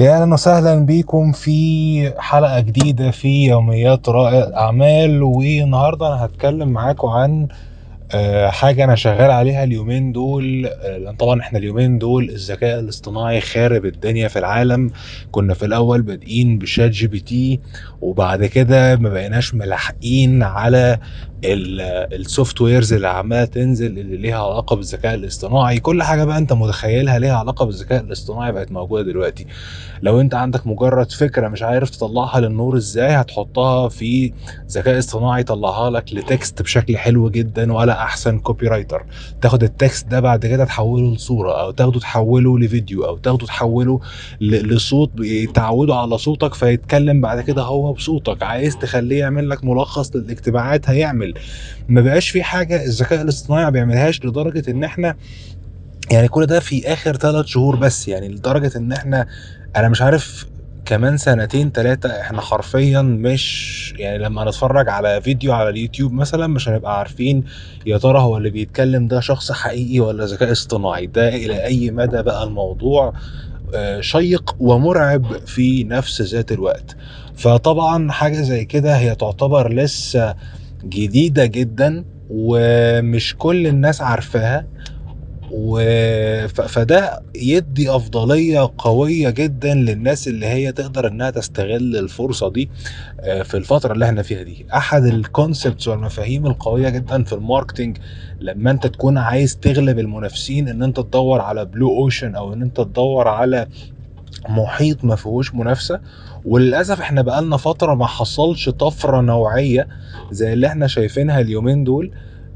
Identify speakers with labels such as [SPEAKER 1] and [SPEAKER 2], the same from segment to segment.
[SPEAKER 1] يا أهلا وسهلا بيكم في حلقة جديدة في يوميات رائد أعمال والنهاردة أنا هتكلم معاكم عن آه، حاجة أنا شغال عليها اليومين دول آه، لأن طبعا إحنا اليومين دول الذكاء الاصطناعي خارب الدنيا في العالم. كنا في الأول بادئين ب ChatGPT وبعد كده ما بقيناش ملاحقين على ال softwares اللي عمالة تنزل اللي ليها علاقة بالذكاء الاصطناعي. كل حاجة بقى أنت متخيلها ليها علاقة بالذكاء الاصطناعي بقت موجودة دلوقتي. لو أنت عندك مجرد فكرة مش عارف تطلعها للنور إزاي هتحطها في ذكاء اصطناعي يطلعها لك ل text بشكل حلو جدا ولا أحسن copywriter تاخد ال text ده بعد كده تحوله لصورة أو تاخده تحوله لفيديو أو تاخده تحوله لصوت تعوده على صوتك فيتكلم بعد كده هو بصوتك. عايز تخليه يعمل لك ملخص للاجتماعات هيعمل. ما بقاش في حاجة الذكاء الاصطناعي ما بيعملهاش لدرجة إن إحنا يعني كل ده في آخر ثلاث شهور بس. يعني لدرجة إن إحنا أنا مش عارف كمان سنتين تلاتة إحنا حرفيا مش يعني لما نتفرج على فيديو على اليوتيوب مثلا مش هنبقى عارفين يا ترى هو اللي بيتكلم ده شخص حقيقي ولا ذكاء اصطناعي ده إلى أي مدى بقى الموضوع آه، شيق ومرعب في نفس ذات الوقت فطبعا حاجة زي كده هي تعتبر لسه جديدة جدا ومش كل الناس عارفاها. فده يدي أفضلية قوية جدا للناس اللي هي تقدر إنها تستغل الفرصة دي آه، في الفترة اللي إحنا فيها دي. أحد ال concepts والمفاهيم القوية جدا في ال marketing لما أنت تكون عايز تغلب المنافسين إن أنت تدور على blue ocean أو إن أنت تدور على محيط ما فيهوش منافسة. وللأسف إحنا بقالنا فترة ما حصلش طفرة نوعية زي اللي إحنا شايفينها اليومين دول.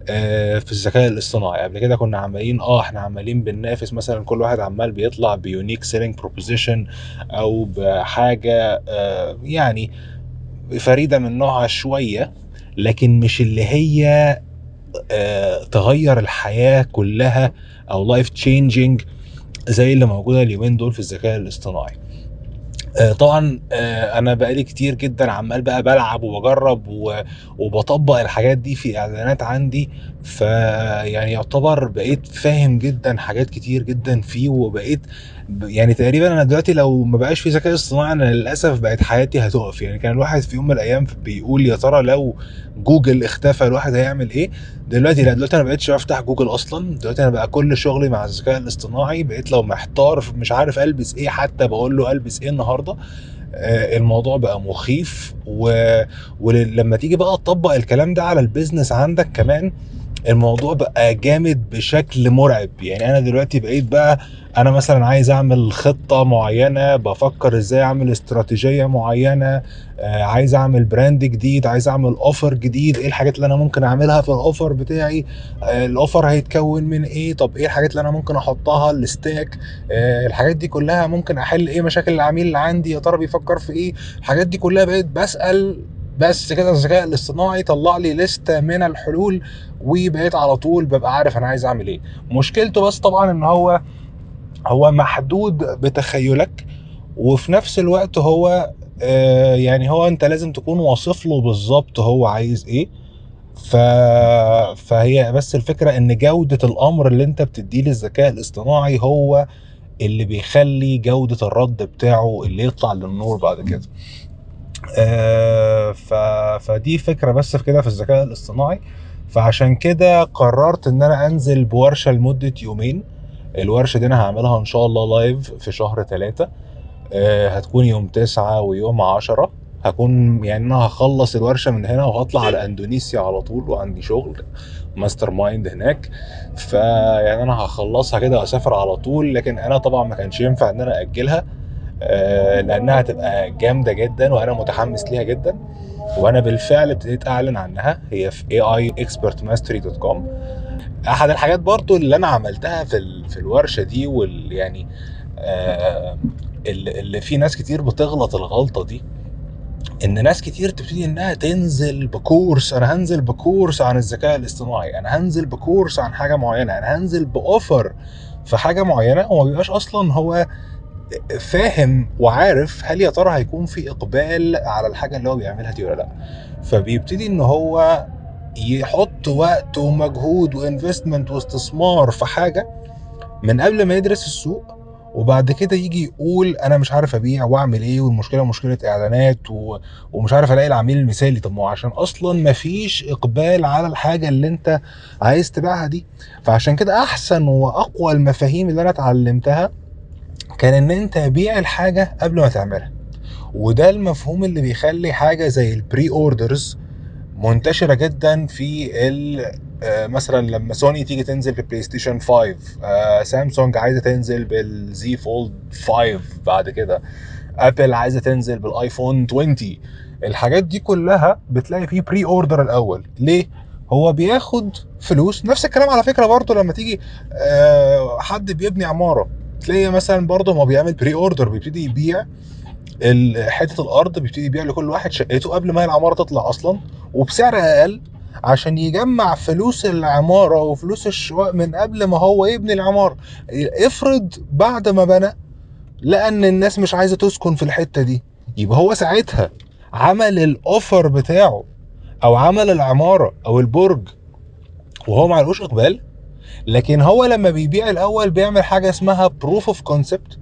[SPEAKER 1] في الذكاء الاصطناعي. قبل كده كنا عمالين آه إحنا عمالين بننافس مثلا كل واحد عمال بيطلع ب unique selling proposition أو بحاجة آه، يعني فريدة من نوعها شوية لكن مش اللي هي آه، تغير الحياة كلها أو life changing زي اللي موجودة اليومين دول في الذكاء الاصطناعي. آه، طبعا آه، أنا بقالي كتير جدا عمال بقى بلعب وبجرب وبطبق الحاجات دي في إعلانات عندي ف يعني يعتبر بقيت فاهم جدا حاجات كتير جدا فيه وبقيت يعني تقريبا أنا دلوقتي لو ما بقاش في ذكاء اصطناعي أنا للأسف بقت حياتي هتقف. يعني كان الواحد في يوم من الأيام بيقول يا ترى لو جوجل اختفى الواحد هيعمل إيه؟ دلوقتي لا دلوقتي أنا بقيتش بفتح جوجل أصلا. دلوقتي أنا بقى كل شغلي مع الذكاء الاصطناعي بقيت لو محتار مش عارف ألبس إيه حتى بقول له ألبس إيه النهارده. آه، الموضوع بقى مخيف و... ولما تيجي بقى تطبق الكلام ده على ال business عندك كمان الموضوع بقى جامد بشكل مرعب. يعني أنا دلوقتي بقيت بقى أنا مثلا عايز أعمل خطة معينة بفكر إزاي أعمل استراتيجية معينة آه، عايز أعمل brand جديد عايز أعمل offer جديد إيه الحاجات اللي أنا ممكن أعملها في ال offer بتاعي؟ آه، ال offer هيتكون من إيه؟ طب إيه الحاجات اللي أنا ممكن أحطها؟ ال stack آه، الحاجات دي كلها ممكن أحل إيه مشاكل العميل اللي عندي؟ يا ترى بيفكر في إيه؟ الحاجات دي كلها بقيت بسأل بس كده الذكاء الاصطناعي طلع لي لستة من الحلول وبقيت على طول ببقى عارف أنا عايز أعمل إيه مشكلته بس طبعا إن هو هو محدود بتخيلك وفي نفس الوقت هو آه، يعني هو أنت لازم تكون واصف له بالظبط هو عايز إيه ف... فهي بس الفكرة إن جودة الأمر اللي أنت بتديه للذكاء الاصطناعي هو اللي بيخلي جودة الرد بتاعه اللي يطلع للنور بعد كده. فدي فكرة بس في كده في الذكاء الاصطناعي. فعشان كده قررت إن أنا أنزل بورشة لمدة يومين. الورشة دي أنا هعملها إن شاء الله live في شهر ثلاثة هتكون يوم تسعة ويوم عشرة. هكون يعني أنا هخلص الورشة من هنا وهطلع على إندونيسيا على طول وعندي شغل mastermind هناك. فيعني أنا هخلصها كده واسافر على طول. لكن أنا طبعا ما كانش ينفع إن أنا اجلها آه، لأنها هتبقى جامدة جدا وأنا متحمس ليها جدا. وأنا بالفعل ابتديت أعلن عنها. هي في aiexpertmastery.com أحد الحاجات برضو اللي أنا عملتها في في الورشة دي وال يعني آه، اللي اللي في ناس كتير بتغلط الغلطة دي إن ناس كتير تبتدي إنها تنزل بكورس أنا هنزل بكورس عن الذكاء الاصطناعي أنا هنزل بكورس عن حاجة معينة أنا هنزل باوفر في حاجة معينة وما بيبقاش أصلا هو فاهم وعارف هل يا ترى هيكون في إقبال على الحاجة اللي هو بيعملها دي ولا لأ. فبيبتدي إن هو يحط وقت ومجهود وانفستمنت واستثمار في حاجة من قبل ما يدرس السوق وبعد كده يجي يقول أنا مش عارف أبيع وأعمل إيه والمشكلة مشكلة إعلانات و... ومش عارف ألاقي العميل المثالي. طب ما هو عشان أصلا مفيش إقبال على الحاجة اللي أنت عايز تبيعها دي. فعشان كده أحسن وأقوى المفاهيم اللي أنا اتعلمتها كان إن أنت بيع الحاجة قبل ما تعملها. وده المفهوم اللي بيخلي حاجة زي ال pre-orders منتشرة جدا في ال آه، مثلا لما سوني تيجي تنزل ب PlayStation 5 آه، سامسونج عايزة تنزل بال Z Fold 5 بعد كده. Apple عايزة تنزل بال iPhone 20 الحاجات دي كلها بتلاقي فيه pre-order الأول. ليه؟ هو بياخد فلوس. نفس الكلام على فكرة برضه لما تيجي آه، حد بيبني عمارة. تلاقي مثلا برضه ما بيعمل pre-order بيبتدي يبيع حتة الأرض بيبتدي يبيع لكل واحد شقته قبل ما العمارة تطلع أصلا وبسعر أقل عشان يجمع فلوس العمارة وفلوس الشقق من قبل ما هو يبني العمارة. افرض بعد ما بنى لقى ان الناس مش عايزة تسكن في الحتة دي. يبقى هو ساعتها عمل ال offer بتاعه أو عمل العمارة أو البرج وهو ما عليهوش إقبال لكن هو لما بيبيع الأول بيعمل حاجة اسمها proof of concept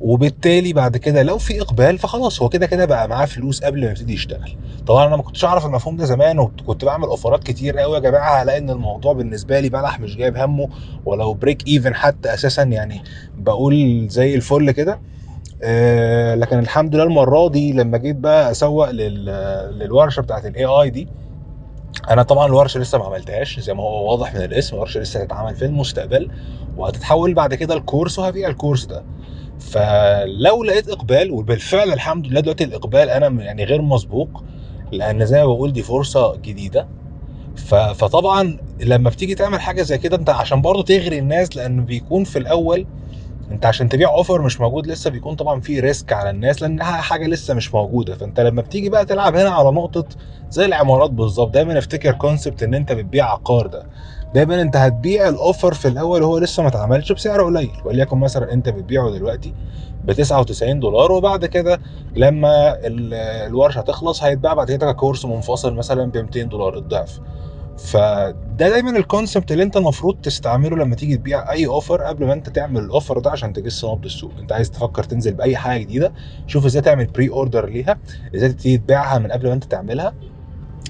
[SPEAKER 1] وبالتالي بعد كده لو في إقبال فخلاص هو كده كده بقى معاه فلوس قبل ما يبتدي يشتغل. طبعا أنا ما كنتش أعرف المفهوم ده زمان وكنت بعمل أوفرات كتير قوي يا جماعة هلاقي إن الموضوع بالنسبة لي بلح مش جايب همه ولو break even حتى أساسا يعني بقول زي الفل كده. آه لكن الحمد لله المرة دي لما جيت بقى أسوق لل للورشة بتاعت ال AI دي أنا طبعا الورشة لسه ما عملتهاش زي ما هو واضح من الاسم الورشة لسه هتتعمل في المستقبل وهتتحول بعد كده الكورس وهبيع الكورس ده. فلو لقيت إقبال وبالفعل الحمد لله دلوقتي الإقبال أنا يعني غير مسبوق لأن زي ما بقول دي فرصة جديدة. فطبعا لما بتيجي تعمل حاجة زي كده أنت عشان برضه تغري الناس لأنه بيكون في الأول انت عشان تبيع offer مش موجود لسه بيكون طبعا في risk على الناس لانها حاجة لسه مش موجودة. فأنت لما بتيجي بقى تلعب هنا على نقطة زي العمارات بالظبط دايما افتكر concept إن أنت بتبيع عقار ده. دايما أنت هتبيع ال offer في الأول وهو لسه ما اتعملش بسعر قليل. وليكن مثلا أنت بتبيعه دلوقتي ب 99 دولار وبعد كده لما ال- الورشة تخلص هيتباع بعد كده كورس منفصل مثلا ب 200 دولار الضعف. فده دايما ال concept اللي انت المفروض تستعمله لما تيجي تبيع أي offer قبل ما انت تعمل ال offer ده عشان تجس نبض السوق انت عايز تفكر تنزل بأي حاجة جديدة شوف إزاي تعمل pre-order ليها إزاي تبتدي تبيعها من قبل ما انت تعملها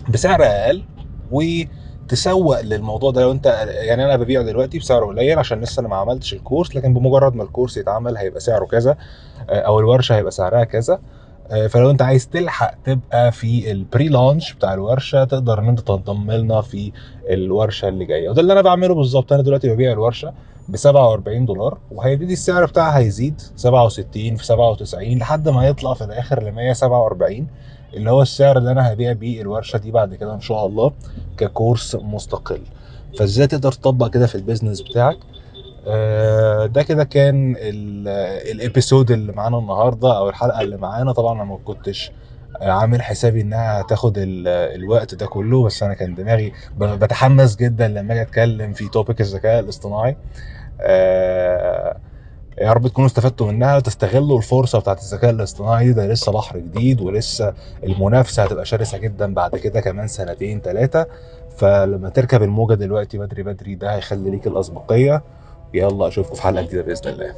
[SPEAKER 1] بسعر أقل وتسوق للموضوع ده. لو انت يعني أنا ببيعه دلوقتي بسعر قليل عشان لسه أنا ما عملتش الكورس لكن بمجرد ما الكورس يتعمل هيبقى سعره كذا أو الورشة هيبقى سعرها كذا. فلو انت عايز تلحق تبقى في ال pre-launch بتاع الورشة تقدر ان انت تنضم لنا في الورشة اللي جاية. وده اللي أنا بعمله بالظبط. أنا دلوقتي ببيع الورشة ب 47 دولار وهيبتدي السعر بتاعها هيزيد 67 في 97 لحد ما يطلع في الآخر ل 147 اللي هو السعر اللي أنا هبيع بيه الورشة دي بعد كده إن شاء الله ككورس مستقل. فازاي تقدر تطبق كده في ال business بتاعك؟ آه، ده كده كان ال- الإبيسود اللي معانا النهارده أو الحلقة اللي معانا. طبعا أنا ما كنتش عامل حسابي إنها تاخد ال- الوقت ده كله بس أنا كان دماغي بتحمس جدا لما أجي أتكلم في توبيك الذكاء الاصطناعي. آه، يا رب تكونوا استفدتوا منها وتستغلوا الفرصة بتاعت الذكاء الاصطناعي ده. لسه بحر جديد ولسه المنافسة هتبقى شرسة جدا بعد كده كمان سنتين ثلاثة فلما تركب الموجة دلوقتي بدري بدري ده هيخلي ليك الأسبقية. يلا أشوفكم في حلقة جديدة بإذن الله.